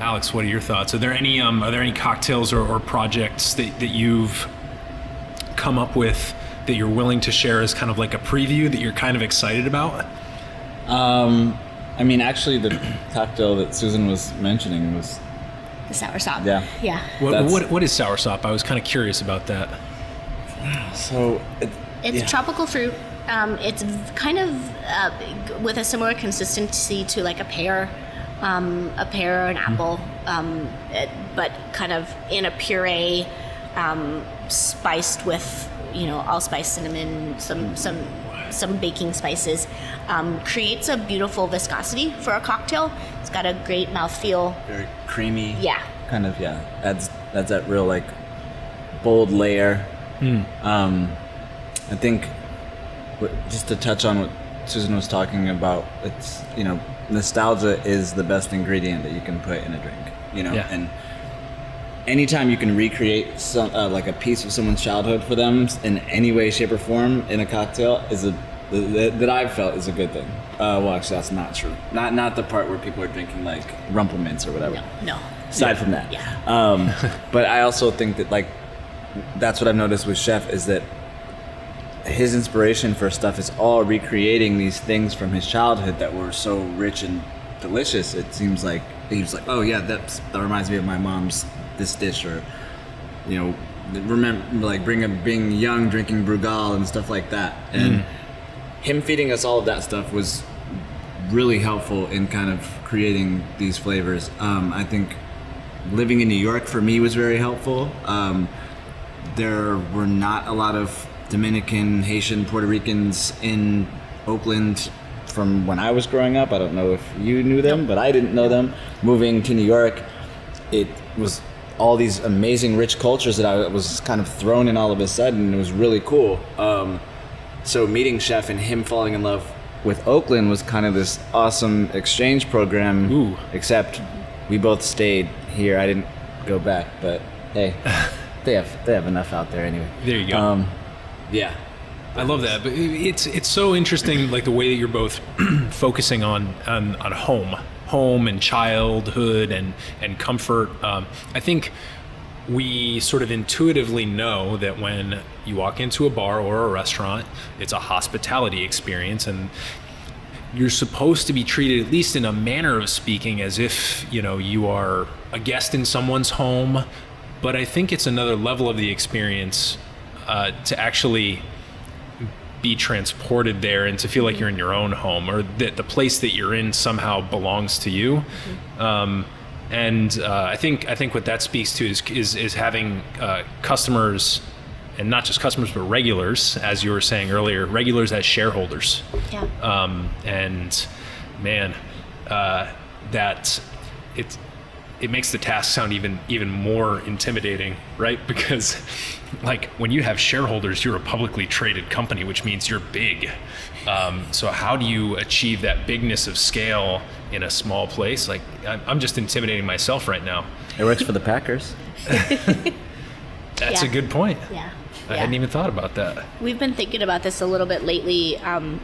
S1: Alex, what are your thoughts? Are there any um, are there any cocktails or, or projects that, that you've come up with that you're willing to share as kind of like a preview that you're kind of excited about?
S3: Um, I mean, actually, the cocktail that Susan was mentioning was
S2: the sour sop
S3: Yeah.
S2: yeah
S1: What,
S3: That's-
S1: what, what is soursop? I was kind of curious about that.
S3: so. It,
S2: It's
S3: yeah.
S2: tropical fruit. Um, it's v- kind of uh, g- with a similar consistency to like a pear, um, a pear or an apple, um, it, but kind of in a puree, um, spiced with you know allspice, cinnamon, some some some baking spices. Um, creates a beautiful viscosity for a cocktail. It's got a great mouthfeel.
S3: very creamy.
S2: Yeah.
S3: Kind of yeah. Adds adds that real like bold layer. Um, I think what, just to touch on what Susan was talking about, it's you know nostalgia is the best ingredient that you can put in a drink. You know,
S1: Yeah.
S3: and anytime you can recreate some uh, like a piece of someone's childhood for them in any way, shape, or form in a cocktail is a that, that I've felt is a good thing. Uh, well, actually, that's not true. Not not the part where people are drinking like Rumple Minze or whatever.
S2: No, no.
S3: Aside from that,
S2: Yeah.
S3: Um, but I also think that like that's what I've noticed with Chef is that his inspiration for stuff is all recreating these things from his childhood that were so rich and delicious. It seems like he was like, oh yeah, that's, that reminds me of my mom's this dish, or you know, remember like bring up being young, drinking Brugal and stuff like that, and him feeding us all of that stuff was really helpful in kind of creating these flavors. Um, I think living in New York for me was very helpful. Um, there were not a lot of Dominican, Haitian, Puerto Ricans in Oakland from when I was growing up. I don't know if you knew them, but I didn't know them. Moving to New York, it was all these amazing, rich cultures that I was kind of thrown in all of a sudden. It was really cool. Um, so meeting Chef and him falling in love with Oakland was kind of this awesome exchange program.
S1: Ooh.
S3: Except we both stayed here. I didn't go back, but hey, they have they have enough out there anyway.
S1: There you go.
S3: Um, yeah.
S1: I love that, but it's it's so interesting, like the way that you're both focusing on on, on home, home and childhood and and comfort. Um, I think we sort of intuitively know that when you walk into a bar or a restaurant, it's a hospitality experience, and you're supposed to be treated, at least in a manner of speaking, as if you know you are a guest in someone's home. But I think it's another level of the experience uh, to actually be transported there and to feel like you're in your own home or that the place that you're in somehow belongs to you. Um, and uh, I think I think what that speaks to is is, is having uh, customers, and not just customers but regulars, as you were saying earlier, regulars as shareholders.
S2: Yeah.
S1: Um, and man, uh, that it it makes the task sound even even more intimidating, right? Because like when you have shareholders, you're a publicly traded company, which means you're big. Um, so how do you achieve that bigness of scale in a small place? Like I'm, I'm just intimidating myself right now.
S3: It works for the Packers.
S1: That's
S2: Yeah.
S1: a good point.
S2: Yeah.
S1: I
S2: Yeah.
S1: hadn't even thought about that.
S2: We've been thinking about this a little bit lately um,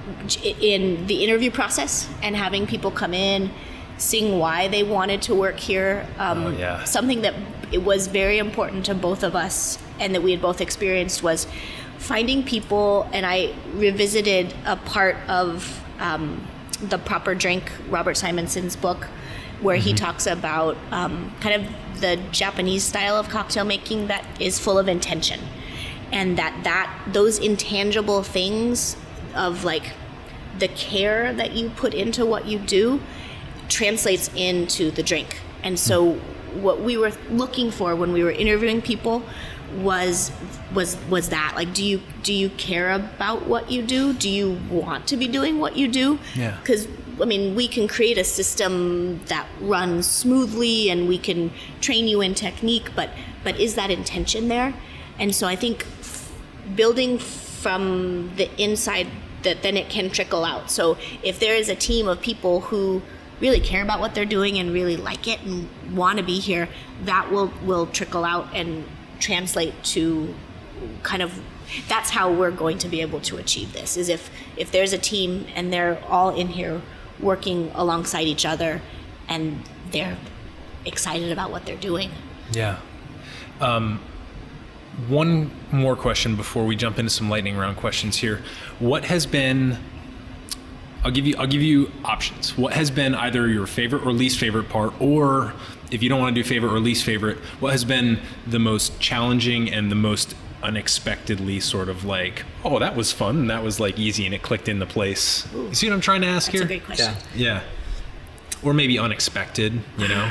S2: in the interview process and having people come in, seeing why they wanted to work here. Um,
S1: Oh, yeah.
S2: Something that it was very important to both of us and that we had both experienced was finding people. And I revisited a part of um, the Proper Drink, Robert Simonson's book, where he talks about um, kind of the Japanese style of cocktail making that is full of intention and that that those intangible things of like the care that you put into what you do translates into the drink and so hmm. what we were looking for when we were interviewing people was was was that like do you do you care about what you do do you want to be doing what you do
S1: Yeah.
S2: because I mean, we can create a system that runs smoothly, and we can train you in technique. But but is that intention there? And so I think f- building from the inside, that then it can trickle out. So if there is a team of people who really care about what they're doing and really like it and want to be here, that will will trickle out and translate to kind of that's how we're going to be able to achieve this is if if there's a team and they're all in here working alongside each other and they're excited about what they're doing
S1: Yeah. Um, one more question before we jump into some lightning round questions here. What has been? I'll give you. I'll give you options. What has been either your favorite or least favorite part, or if you don't want to do favorite or least favorite, what has been the most challenging and the most unexpectedly sort of like, oh, that was fun, and that was like easy, and it clicked into place. You see what I'm trying to ask
S2: that's
S1: here?
S2: a great question
S1: Yeah. Or maybe unexpected. You know.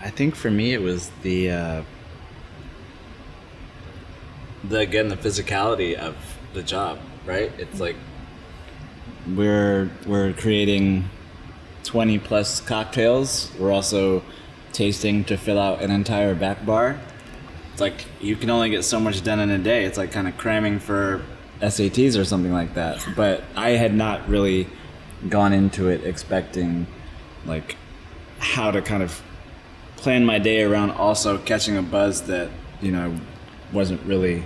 S3: I think for me it was the uh, the again the physicality of the job, right? It's like we're we're creating 20 plus cocktails. We're also tasting to fill out an entire back bar. It's like you can only get so much done in a day. It's like kind of cramming for SATs or something like that. But I had not really gone into it expecting like how to kind of plan my day around also catching a buzz that you know wasn't really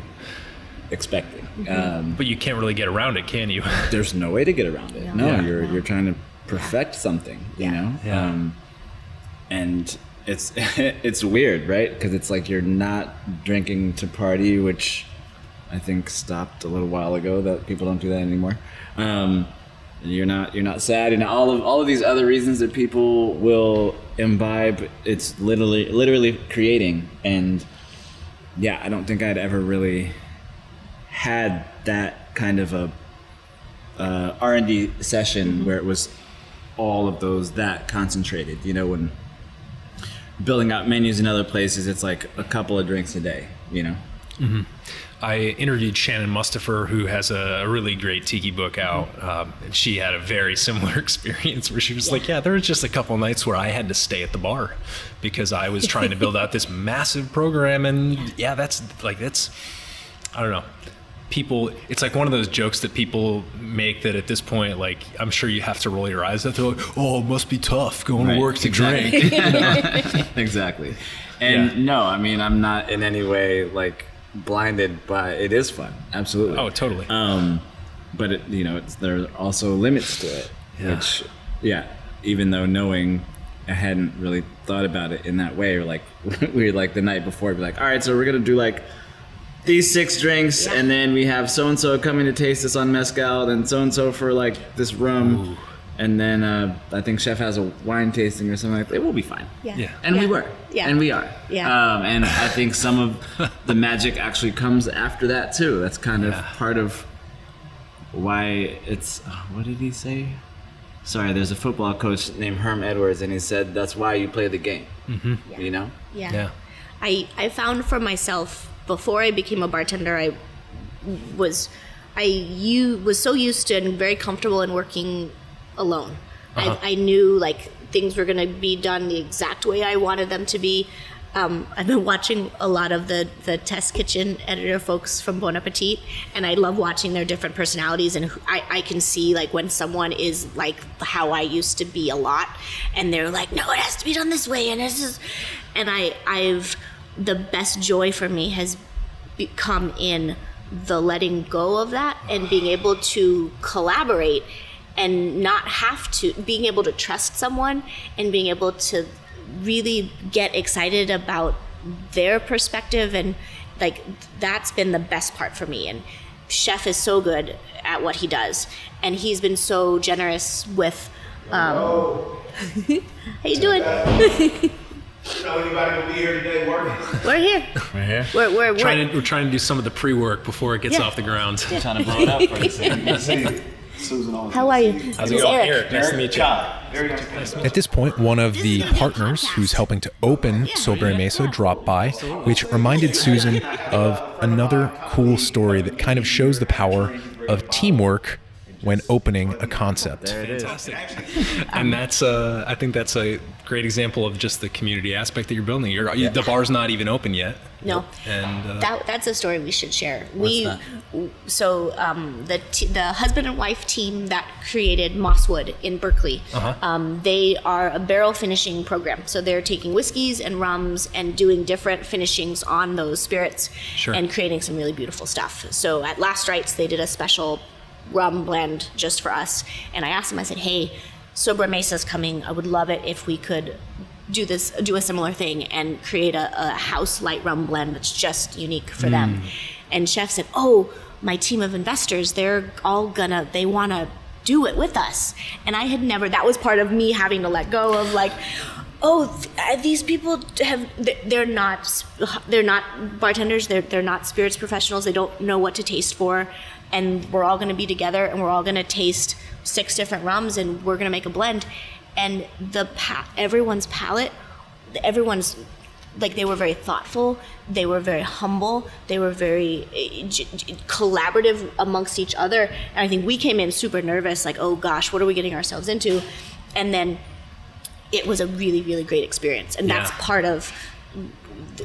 S3: expecting. Um,
S1: But you can't really get around it, can you?
S3: there's no way to get around it. No,
S1: Yeah.
S3: you're you're trying to perfect something, you
S2: Yeah.
S3: know.
S1: Yeah.
S3: Um, and it's it's weird, right? Because it's like you're not drinking to party, which I think stopped a little while ago. That people don't do that anymore. Um, and you're not you're not sad, and all of all of these other reasons that people will imbibe. It's literally literally creating, and yeah, I don't think I'd ever really had that kind of a uh, R&D session where it was all of those that concentrated. You know, when building out menus in other places, it's like a couple of drinks a day. You know,
S1: I interviewed Shannon Mustipher, who has a, really great tiki book out, um, and she had a very similar experience where she was like, "Yeah, there was just a couple nights where I had to stay at the bar because I was trying to build out this massive program, and yeah, that's like that's I don't know." People, it's like one of those jokes that people make that at this point, like I'm sure you have to roll your eyes at. They're like, "Oh, it must be tough going
S3: Right,
S1: to work to
S3: exactly.
S1: drink."
S3: exactly. And
S1: Yeah.
S3: no, I mean, I'm not in any way like blinded by it. Is fun, absolutely.
S1: oh, totally.
S3: Um, but it, you know, it's, there are also limits to it.
S1: Yeah.
S3: Which, yeah, even though knowing I hadn't really thought about it in that way, or like we like the night before, be like, all right, so we're gonna do like these six drinks, and then we have so and so coming to taste this on mezcal, then so and so for like this rum. and then uh, I think chef has a wine tasting or something like that. It will be fine.
S2: Yeah.
S1: Yeah.
S3: And we were.
S2: Yeah.
S3: And we are.
S2: Yeah.
S3: Um, and I think some of the magic actually comes after that too. That's kind of part of why it's. uh, What did he say? Sorry, there's a football coach named Herm Edwards, and he said that's why you play the game. Mm-hmm. You know.
S2: Yeah.
S1: Yeah.
S2: I I found for myself before I became a bartender, I was I you was so used to and very comfortable in working alone. I, I knew like things were gonna be done the exact way I wanted them to be. Um, I've been watching a lot of the the test kitchen editor folks from Bon Appetit, and I love watching their different personalities. And I, I can see like when someone is like how I used to be a lot, and they're like, no, it has to be done this way, and this is, and I I've the best joy for me has come in the letting go of that and being able to collaborate and not have to being able to trust someone and being able to really get excited about their perspective and like that's been the best part for me. And chef is so good at what he does. And he's been so generous with um how you doing
S4: You know anybody gonna be here today working?
S2: we're here
S3: We're here.
S2: we're, we're, we're
S1: Trying to, we're trying to do some of the pre-work before it gets
S2: Yeah.
S1: off the ground.
S3: Trying to blow it up for a second.
S4: See, Susan always
S2: how are you
S1: How's it
S2: It's
S1: going,
S2: Eric.
S1: Eric? Nice to meet you.
S4: Very nice.
S1: At this point, one of the
S2: This is a
S1: partners who's helping to open Sobre Mesa dropped by, which reminded Susan of another cool story that kind of shows the power of teamwork when opening a concept. Fantastic. And that's, uh, I think that's a great example of just the community aspect that you're building. You're, you, the bar's not even open yet.
S2: no
S1: And uh,
S2: that, that's a story we should share. we
S3: that?
S2: so um, the t- the husband and wife team that created Mosswood in Berkeley.
S1: Uh-huh.
S2: Um, they are a barrel finishing program. So they're taking whiskeys and rums and doing different finishings on those spirits
S1: Sure.
S2: and creating some really beautiful stuff. So at Last Rites, they did a special rum blend just for us. And I asked him, I said, "Hey, Sobre Mesa's coming. I would love it if we could." Do this, do a similar thing, and create a, a house light rum blend that's just unique for them. And Chef said, "Oh, my team of investors, they're all gonna, they want to do it with us." And I had never. That was part of me having to let go of like, oh, th- uh, these people have they're not. They're not bartenders. They're they're not spirits professionals. They don't know what to taste for, and we're all going to be together, and we're all going to taste six different rums, and we're going to make a blend. And the pa- everyone's palate, everyone's like they were very thoughtful they were very humble they were very eh, j- j- collaborative amongst each other and i think we came in super nervous like oh gosh what are we getting ourselves into and then it was a really really great experience and that's
S1: Yeah.
S2: part of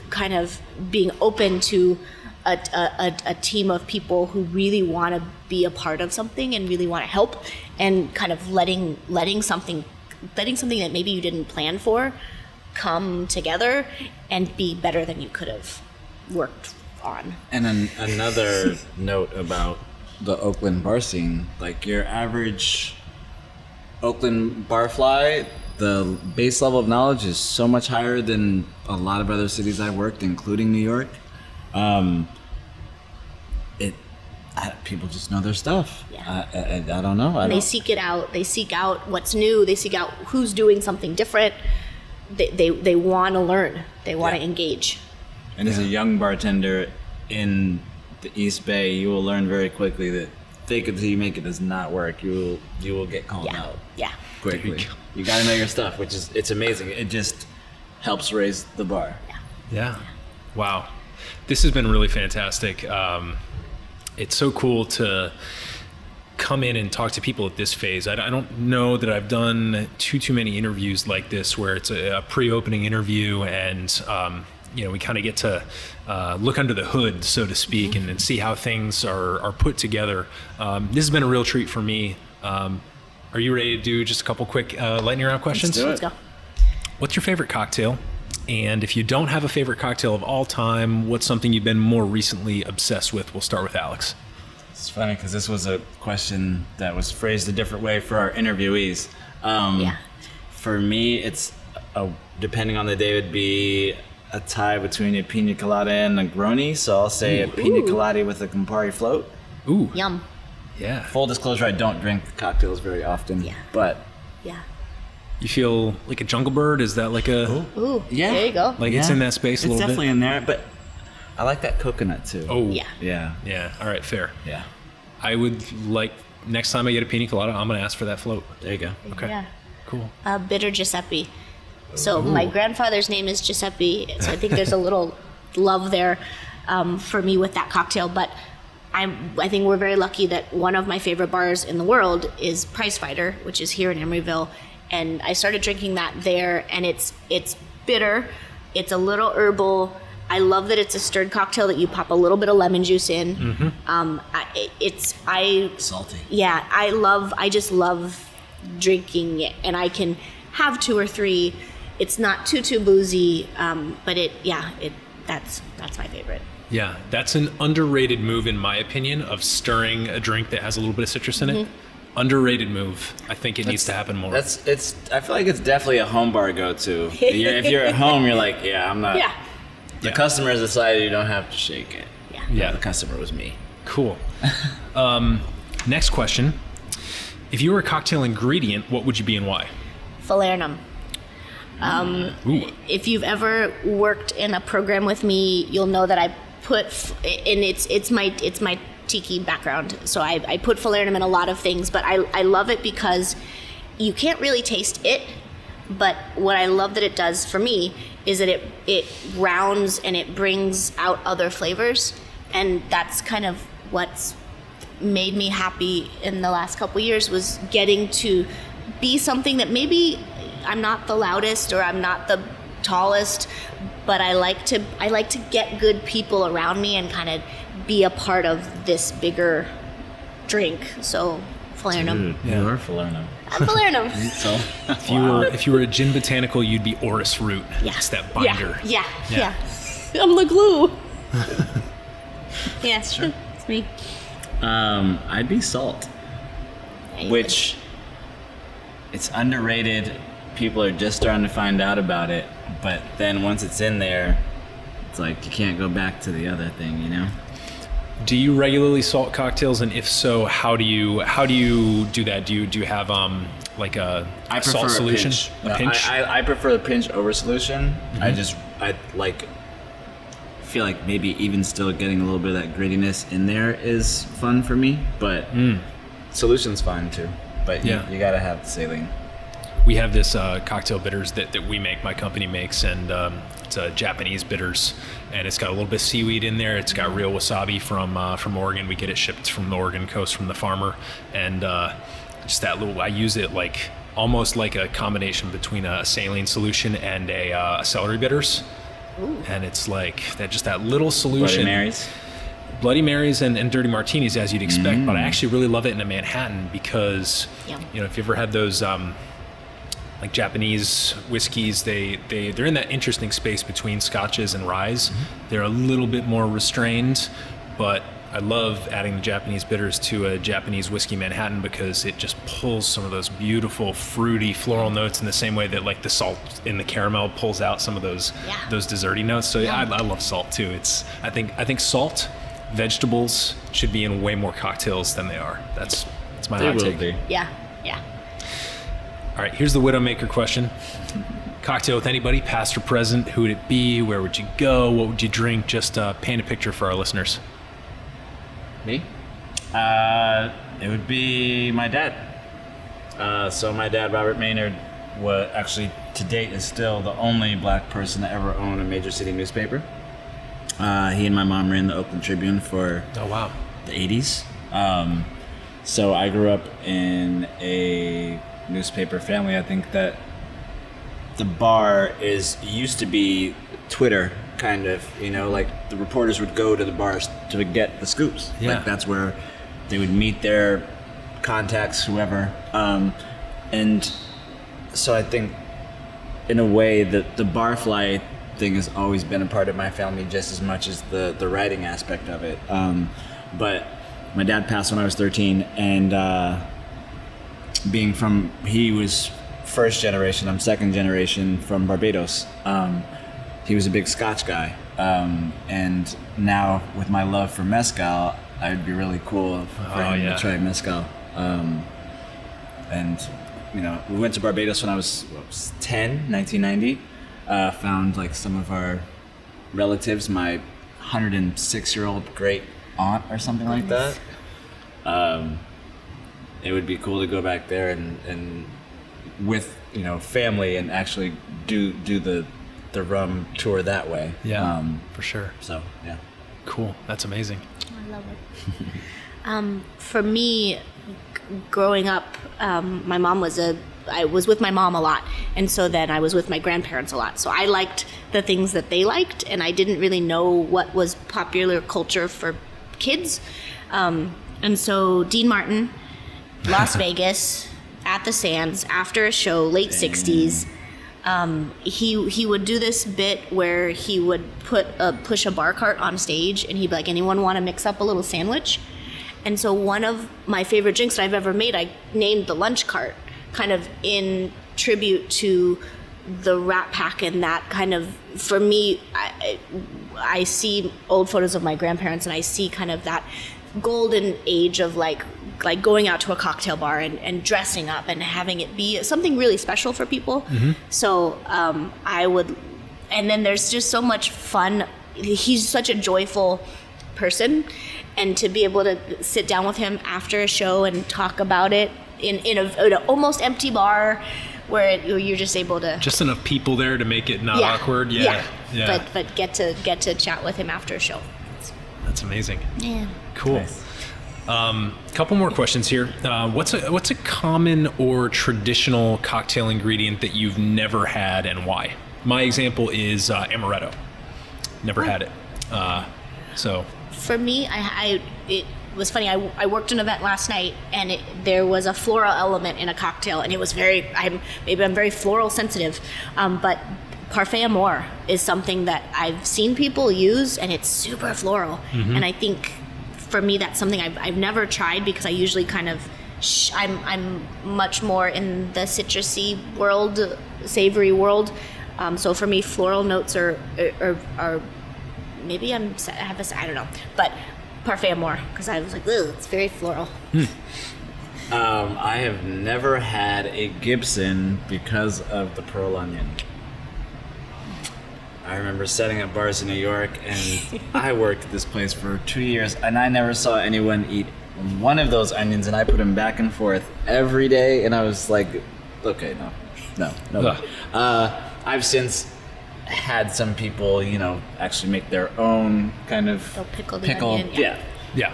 S2: kind of being open to a, a, a, team of people who really want to be a part of something and really want to help and kind of letting letting something letting something that maybe you didn't plan for come together and be better than you could have worked on
S3: And an, another note about the Oakland bar scene, like your average Oakland barfly, the base level of knowledge is so much higher than a lot of other cities I've worked, including New York. Um, it I, people just know their stuff.
S2: Yeah.
S3: I, I, I don't know. I
S2: they
S3: don't,
S2: seek it out they seek out what's new they seek out who's doing something different they, they, they want to learn they want to
S3: Yeah.
S2: engage
S3: And as a young bartender in the East Bay, you will learn very quickly that fake it till you make it does not work. You will you will get called
S2: yeah
S3: out
S2: yeah
S3: quickly. You got to know your stuff, which is it's amazing. It just helps raise the bar.
S1: Yeah. Yeah. Wow. This has been really fantastic. Um, it's so cool to come in and talk to people at this phase. I, I don't know that I've done too too many interviews like this where it's a, a pre-opening interview and um, you know we kind of get to uh, look under the hood, so to speak, and, and see how things are, are put together. Um, this has been a real treat for me. Um, are you ready to do just a couple quick uh, lightning round questions?
S3: do it.
S2: let's go
S1: What's your favorite cocktail? And if you don't have a favorite cocktail of all time, what's something you've been more recently obsessed with? We'll start with Alex.
S3: It's funny because this was a question that was phrased a different way for our interviewees. Um,
S2: Yeah.
S3: For me, it's a, depending on the day it would be a tie between a pina colada and a Negroni. So I'll say a pina
S2: Ooh.
S3: colada with a Campari float.
S1: Ooh,
S2: yum
S1: Yeah.
S3: Full disclosure, I don't drink cocktails very often.
S2: Yeah.
S3: But
S2: Yeah.
S1: You feel like a jungle bird? Is that like a
S2: Ooh.
S3: Yeah.
S2: There you go.
S1: like it's in that space a little bit?
S3: it's
S1: little
S3: definitely
S1: bit?
S3: in there, but I like that coconut too.
S1: Oh.
S2: Yeah.
S3: Yeah.
S1: Yeah. All right. Fair.
S3: Yeah.
S1: I would like next time I get a pina colada, I'm gonna ask for that float.
S3: There you go.
S1: Okay.
S2: Yeah.
S1: Cool.
S2: Uh, bitter Giuseppe. So my grandfather's name is Giuseppe, so I think there's a little love there um, for me with that cocktail. But I'm, I think we're very lucky that one of my favorite bars in the world is Prizefighter, which is here in Emeryville, and I started drinking that there, and it's it's bitter, it's a little herbal. I love that it's a stirred cocktail that you pop a little bit of lemon juice in. Um, I, it's I
S3: Salty.
S2: yeah, I love. I just love drinking it, and I can have two or three. It's not too too boozy, um, but it yeah it that's that's my favorite.
S1: Yeah, that's an underrated move in my opinion of stirring a drink that has a little bit of citrus in it. Underrated move. I think it needs to happen more.
S3: That's it's. I feel like it's definitely a home bar go to. if you're at home, you're like, yeah, I'm not.
S2: Yeah,
S3: The
S1: Yeah.
S3: customer has decided you don't have to shake it.
S2: yeah.
S1: Yeah.
S3: The customer was me.
S1: Cool. um, next question. If you were a cocktail ingredient, what would you be and why?
S2: Falernum.
S1: Ooh.
S2: If you've ever worked in a program with me, you'll know that I put f- and it's it's my it's my tiki background. So I, I put falernum in a lot of things, but I I love it because you can't really taste it. But what I love that it does for me is that it it rounds and it brings out other flavors, and that's kind of what's made me happy in the last couple years was getting to be something that maybe I'm not the loudest or I'm not the tallest, but I like to I like to get good people around me and kind of be a part of this bigger drink. So falernum.
S3: You are Falernum.
S2: I'm falernum.
S3: So
S1: If you were if you were a gin botanical, you'd be orris root.
S2: Yeah.
S1: It's that binder.
S2: Yeah, yeah,
S1: Yeah.
S2: yeah. I'm the glue. yeah, it's me.
S3: um, I'd be salt, which it's underrated. People are just starting to find out about it, but then once it's in there, it's like you can't go back to the other thing, you know.
S1: Do you regularly salt cocktails, and if so, how do you how do you do that? Do you do you have um like a
S3: I prefer
S1: salt solution?
S3: A pinch.
S1: A
S3: No,
S1: pinch?
S3: I, I, I prefer the pinch over solution. I just I like feel like maybe even still getting a little bit of that grittiness in there is fun for me, but solution's fine too. But
S1: Yeah.
S3: you, you gotta have the saline.
S1: We have this uh, cocktail bitters that, that we make, my company makes, and um, it's a Japanese bitters, and it's got a little bit of seaweed in there. It's got real wasabi from uh, from Oregon. We get it shipped from the Oregon coast from the farmer, and uh, just that little. I use it like almost like a combination between a saline solution and a, uh, celery bitters. And it's like that, just that little solution.
S3: Bloody Marys.
S1: Bloody Marys and, and Dirty Martinis, as you'd expect, but I actually really love it in a Manhattan because,
S2: Yum.
S1: you know, if you ever had those um, like Japanese whiskeys, they, they, they're in that interesting space between scotches and ryes. Mm-hmm. They're a little bit more restrained, but I love adding the Japanese bitters to a Japanese whiskey Manhattan because it just pulls some of those beautiful, fruity, floral notes in the same way that like the salt in the caramel pulls out some of those
S2: Yeah.
S1: those desserty notes. So yeah, I, I love salt too. It's I think I think salt, vegetables should be in way more cocktails than they are. That's that's my
S3: They
S1: hot
S3: will
S1: take.
S3: be.
S2: Yeah, yeah.
S1: All right, here's the Widowmaker question. Cocktail with anybody, past or present, who would it be? Where would you go? What would you drink? Just uh, paint a picture for our listeners.
S3: Me? Uh, it would be my dad. Uh, so my dad, Robert Maynard, was actually to date is still the only black person to ever own a major city newspaper. Uh, he and my mom ran the Oakland Tribune for
S1: Oh wow.
S3: the 80s. Um, so I grew up in a newspaper family. I think that the bar is used to be Twitter kind of, you know, like the reporters would go to the bars to get the scoops.
S1: Yeah.
S3: Like that's where they would meet their contacts, whoever. Um, and so I think in a way that the barfly thing has always been a part of my family just as much as the the writing aspect of it. Um, but my dad passed when I was 13, and uh, being from he was first generation, I'm second generation from Barbados. Um, he was a big Scotch guy, Um, and now with my love for mezcal, I'd be really cool for
S1: Oh,
S3: him
S1: yeah.
S3: to try mezcal. Um, and you know, we went to Barbados when I was, what, was 10, 1990. Uh, found like some of our relatives, my 106 year old great aunt or something like that. Um, it would be cool to go back there and, and with you know family and actually do do the the rum tour that way.
S1: Yeah,
S3: Um,
S1: for sure.
S3: so yeah.
S1: Cool. That's amazing.
S2: I love it. um, for me, g- growing up, um, my mom was a. I was with my mom a lot, and so then I was with my grandparents a lot. So I liked the things that they liked, and I didn't really know what was popular culture for kids. Um, and so Dean Martin, Las Vegas, at the Sands after a show, late '60s um, he he would do this bit where he would put a push a bar cart on stage and he'd be like anyone want to mix up a little sandwich? And so one of my favorite drinks that i've ever made i named the lunch cart kind of in tribute to the rat pack and that kind of for me I, I see old photos of my grandparents and i see kind of that golden age of like like going out to a cocktail bar and, and dressing up and having it be something really special for people so um, i would and then there's just so much fun he's such a joyful person and to be able to sit down with him after a show and talk about it in, in, a, in an almost empty bar where it, you're just able to
S1: Just enough people there to make it not
S2: yeah,
S1: awkward. Yeah. Yeah.
S2: but but get to get to chat with him after a show
S1: That's amazing.
S2: yeah
S1: Cool. Um, couple more questions here. Uh, what's a what's a common or traditional cocktail ingredient that you've never had and why? My example is uh, amaretto. Never had it. Uh, so
S2: for me, I, I it was funny. I, I worked an event last night, and it, there was a floral element in a cocktail, and it was very. I'm maybe I'm very floral sensitive, um, but parfait amour is something that I've seen people use, and it's super floral. And I think for me, that's something I've, I've never tried because I usually kind of. Sh- I'm I'm much more in the citrusy world, savory world. Um, so for me, floral notes are are, are maybe I'm I have a I don't know, but parfait amour because I was like, Ugh, it's very floral.
S3: Um, I have never had a Gibson because of the pearl onion. I remember setting up bars in New York, and I worked at this place for two years, and I never saw anyone eat one of those onions, and I put them back and forth every day, and I was like, okay, no, no, no. Uh, I've since had some people, you know, actually make their own kind of
S2: They'll pickle the
S3: pickle.
S2: onion, yeah.
S3: yeah,
S1: yeah.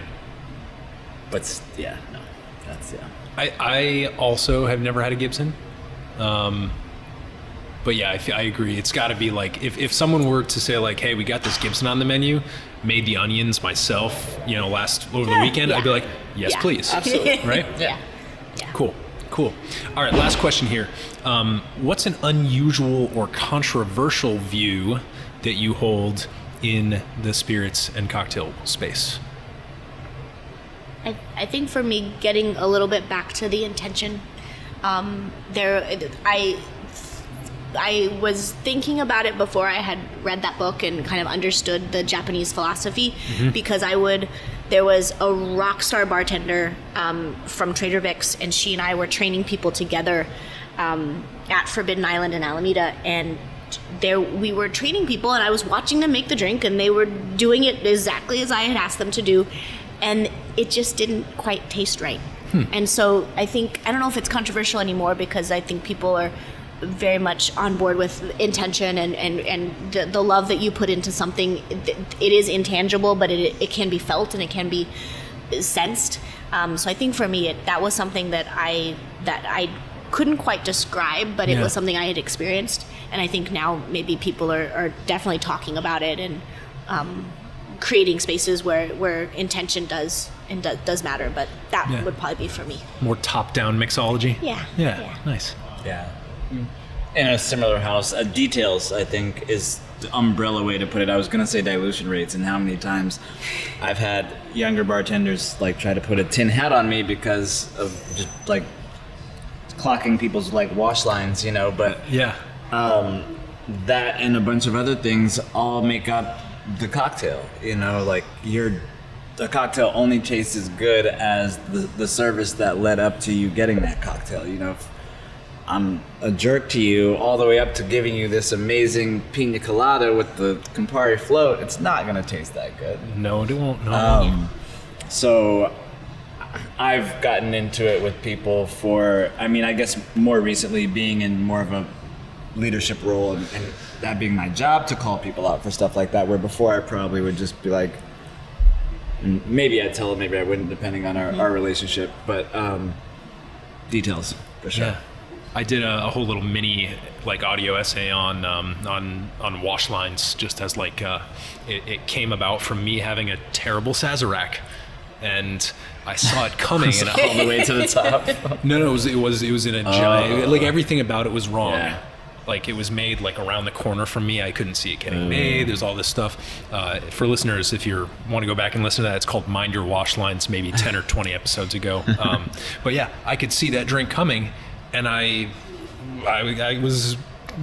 S3: but yeah, no, that's yeah.
S1: I, I also have never had a Gibson. Um, but yeah, I agree. It's got to be like if, if someone were to say like, "Hey, we got this Gibson on the menu," made the onions myself, you know, last over the weekend, I'd be like, "Yes,
S2: Yeah.
S1: please."
S2: Absolutely.
S1: Right?
S2: Yeah.
S1: Cool. Cool. All right, last question here. Um, what's an unusual or controversial view that you hold in the spirits and cocktail space?
S2: I, I think for me, getting a little bit back to the intention, um, there, I, I was thinking about it before I had read that book and kind of understood the Japanese philosophy, because I would. There was a rock star bartender um, from Trader Vic's, and she and I were training people together um, at Forbidden Island in Alameda, and there we were training people and I was watching them make the drink and they were doing it exactly as I had asked them to do and it just didn't quite taste right. And so I think I don't know if it's controversial anymore because I think people are very much on board with intention and, and, and the, the love that you put into something it, it is intangible but it, it can be felt and it can be sensed um, so I think for me it, that was something that I that I couldn't quite describe but it
S1: Yeah.
S2: was something I had experienced and I think now maybe people are, are definitely talking about it and um, creating spaces where, where intention does and does, does matter but that
S1: Yeah.
S2: would probably be for me
S1: More top-down mixology.
S2: Yeah,
S1: Yeah.
S2: yeah.
S1: Nice.
S3: Yeah. In a similar house, uh, details I think is the umbrella way to put it. I was gonna say dilution rates, and how many times I've had younger bartenders like try to put a tin hat on me because of just like clocking people's like wash lines, you know. But
S1: Yeah.
S3: um, that and a bunch of other things all make up the cocktail. You know, like you're the cocktail only tastes as good as the, the service that led up to you getting that cocktail. You know, if I'm a jerk to you all the way up to giving you this amazing pina colada with the Campari float, it's not gonna taste that good.
S1: No, it won't. No.
S3: Um, so I've gotten into it with people for, I mean, I guess more recently being in more of a leadership role and, and that being my job to call people out for stuff like that, where before I probably would just be like, maybe I'd tell them, maybe I wouldn't, depending on our, our relationship, but um, details for sure.
S1: Yeah. I did a, a whole little mini like audio essay on um, on on wash lines, just as like uh, it, it came about from me having a terrible Sazerac, and I saw it coming, and
S3: All the way to the top.
S1: no, no, it was it was it was in a giant like everything about it was wrong.
S3: Yeah.
S1: Like it was made like around the corner from me. I couldn't see it getting made. There's all this stuff. Uh, for listeners, if you want to go back and listen to that, it's called "Mind Your Wash Lines," maybe ten or twenty episodes ago. Um, but yeah, I could see that drink coming, and I, I, I was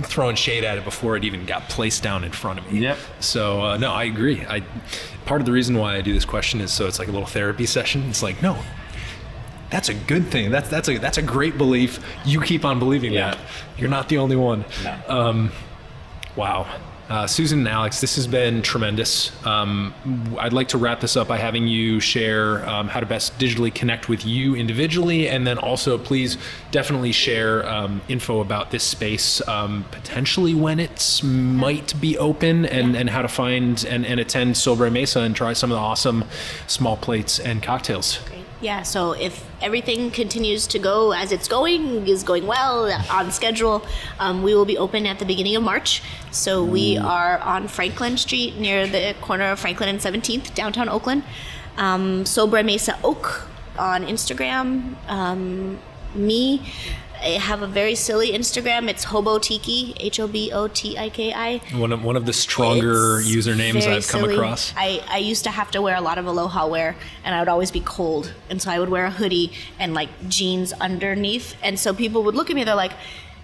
S1: throwing shade at it before it even got placed down in front of me.
S3: Yep.
S1: So uh, no, I agree. I part of the reason why I do this question is so it's like a little therapy session. It's like no, that's a good thing. That's that's a that's a great belief. You keep on believing
S3: Yeah.
S1: that. You're not the only one.
S3: No.
S1: Um, wow. Uh, Susan and Alex, this has been tremendous. Um, I'd like to wrap this up by having you share um, how to best digitally connect with you individually, and then also please definitely share um, info about this space, um, potentially when it might be open, and, and how to find and, and attend Sobre Mesa and try some of the awesome small plates and cocktails.
S2: Yeah, so if everything continues to go as it's going, is going well, on schedule, um, we will be open at the beginning of March. So we are on Franklin Street near the corner of Franklin and 17th, downtown Oakland. Um, Sobre Mesa Oak on Instagram. Um, me, I have a very silly Instagram. It's Hobo Tiki, H O B O T I K I.
S1: One of one of the stronger
S2: It's
S1: usernames I've come
S2: silly.
S1: across.
S2: I, I used to have to wear a lot of aloha wear, and I would always be cold, and so I would wear a hoodie and like jeans underneath, and so people would look at me. They're like,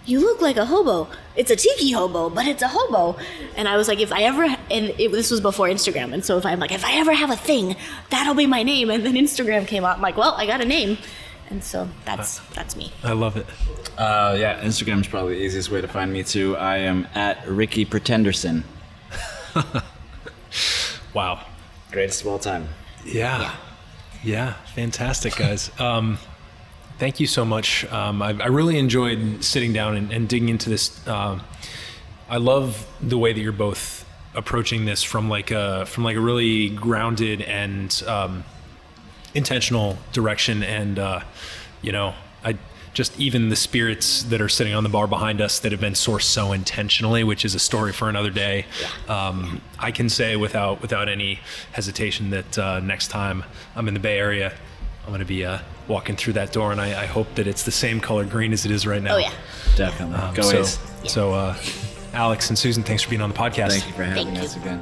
S2: "You look like a hobo. It's a tiki hobo, but it's a hobo." And I was like, "If I ever," and it, this was before Instagram, and so if I'm like, "If I ever have a thing, that'll be my name," and then Instagram came out, I'm like, "Well, I got a name," and so that's that's me.
S1: I love it.
S3: Uh, yeah, is probably the easiest way to find me too. I am at Ricky Pretenderson.
S1: Wow.
S3: Greatest of all time.
S1: Yeah. Yeah. Fantastic, guys. Um, thank you so much. Um, I, I really enjoyed sitting down and, and digging into this. Um, I love the way that you're both approaching this from like a from like a really grounded and um, intentional direction, and uh, you know, I just even the spirits that are sitting on the bar behind us that have been sourced so intentionally, which is a story for another day. Um, I can say without without any hesitation that uh, next time I'm in the Bay Area, I'm going to be uh, walking through that door, and I, I hope that it's the same color green as it is right now.
S2: Oh yeah,
S3: Definitely.
S1: Um,
S3: Go
S1: so,
S3: A's.
S1: so uh, Alex and Susan, thanks for being on the podcast.
S3: Thank you for having
S2: Thank you.
S3: us again.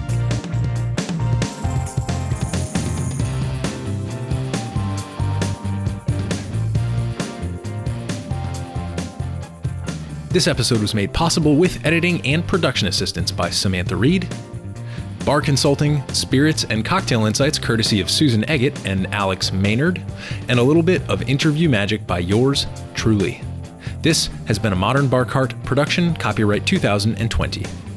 S1: This episode was made possible with editing and production assistance by Samantha Reed, bar consulting, spirits, and cocktail insights courtesy of Susan Eggett and Alex Maynard, and a little bit of interview magic by yours truly. This has been a Modern Bar Cart production, copyright 2020.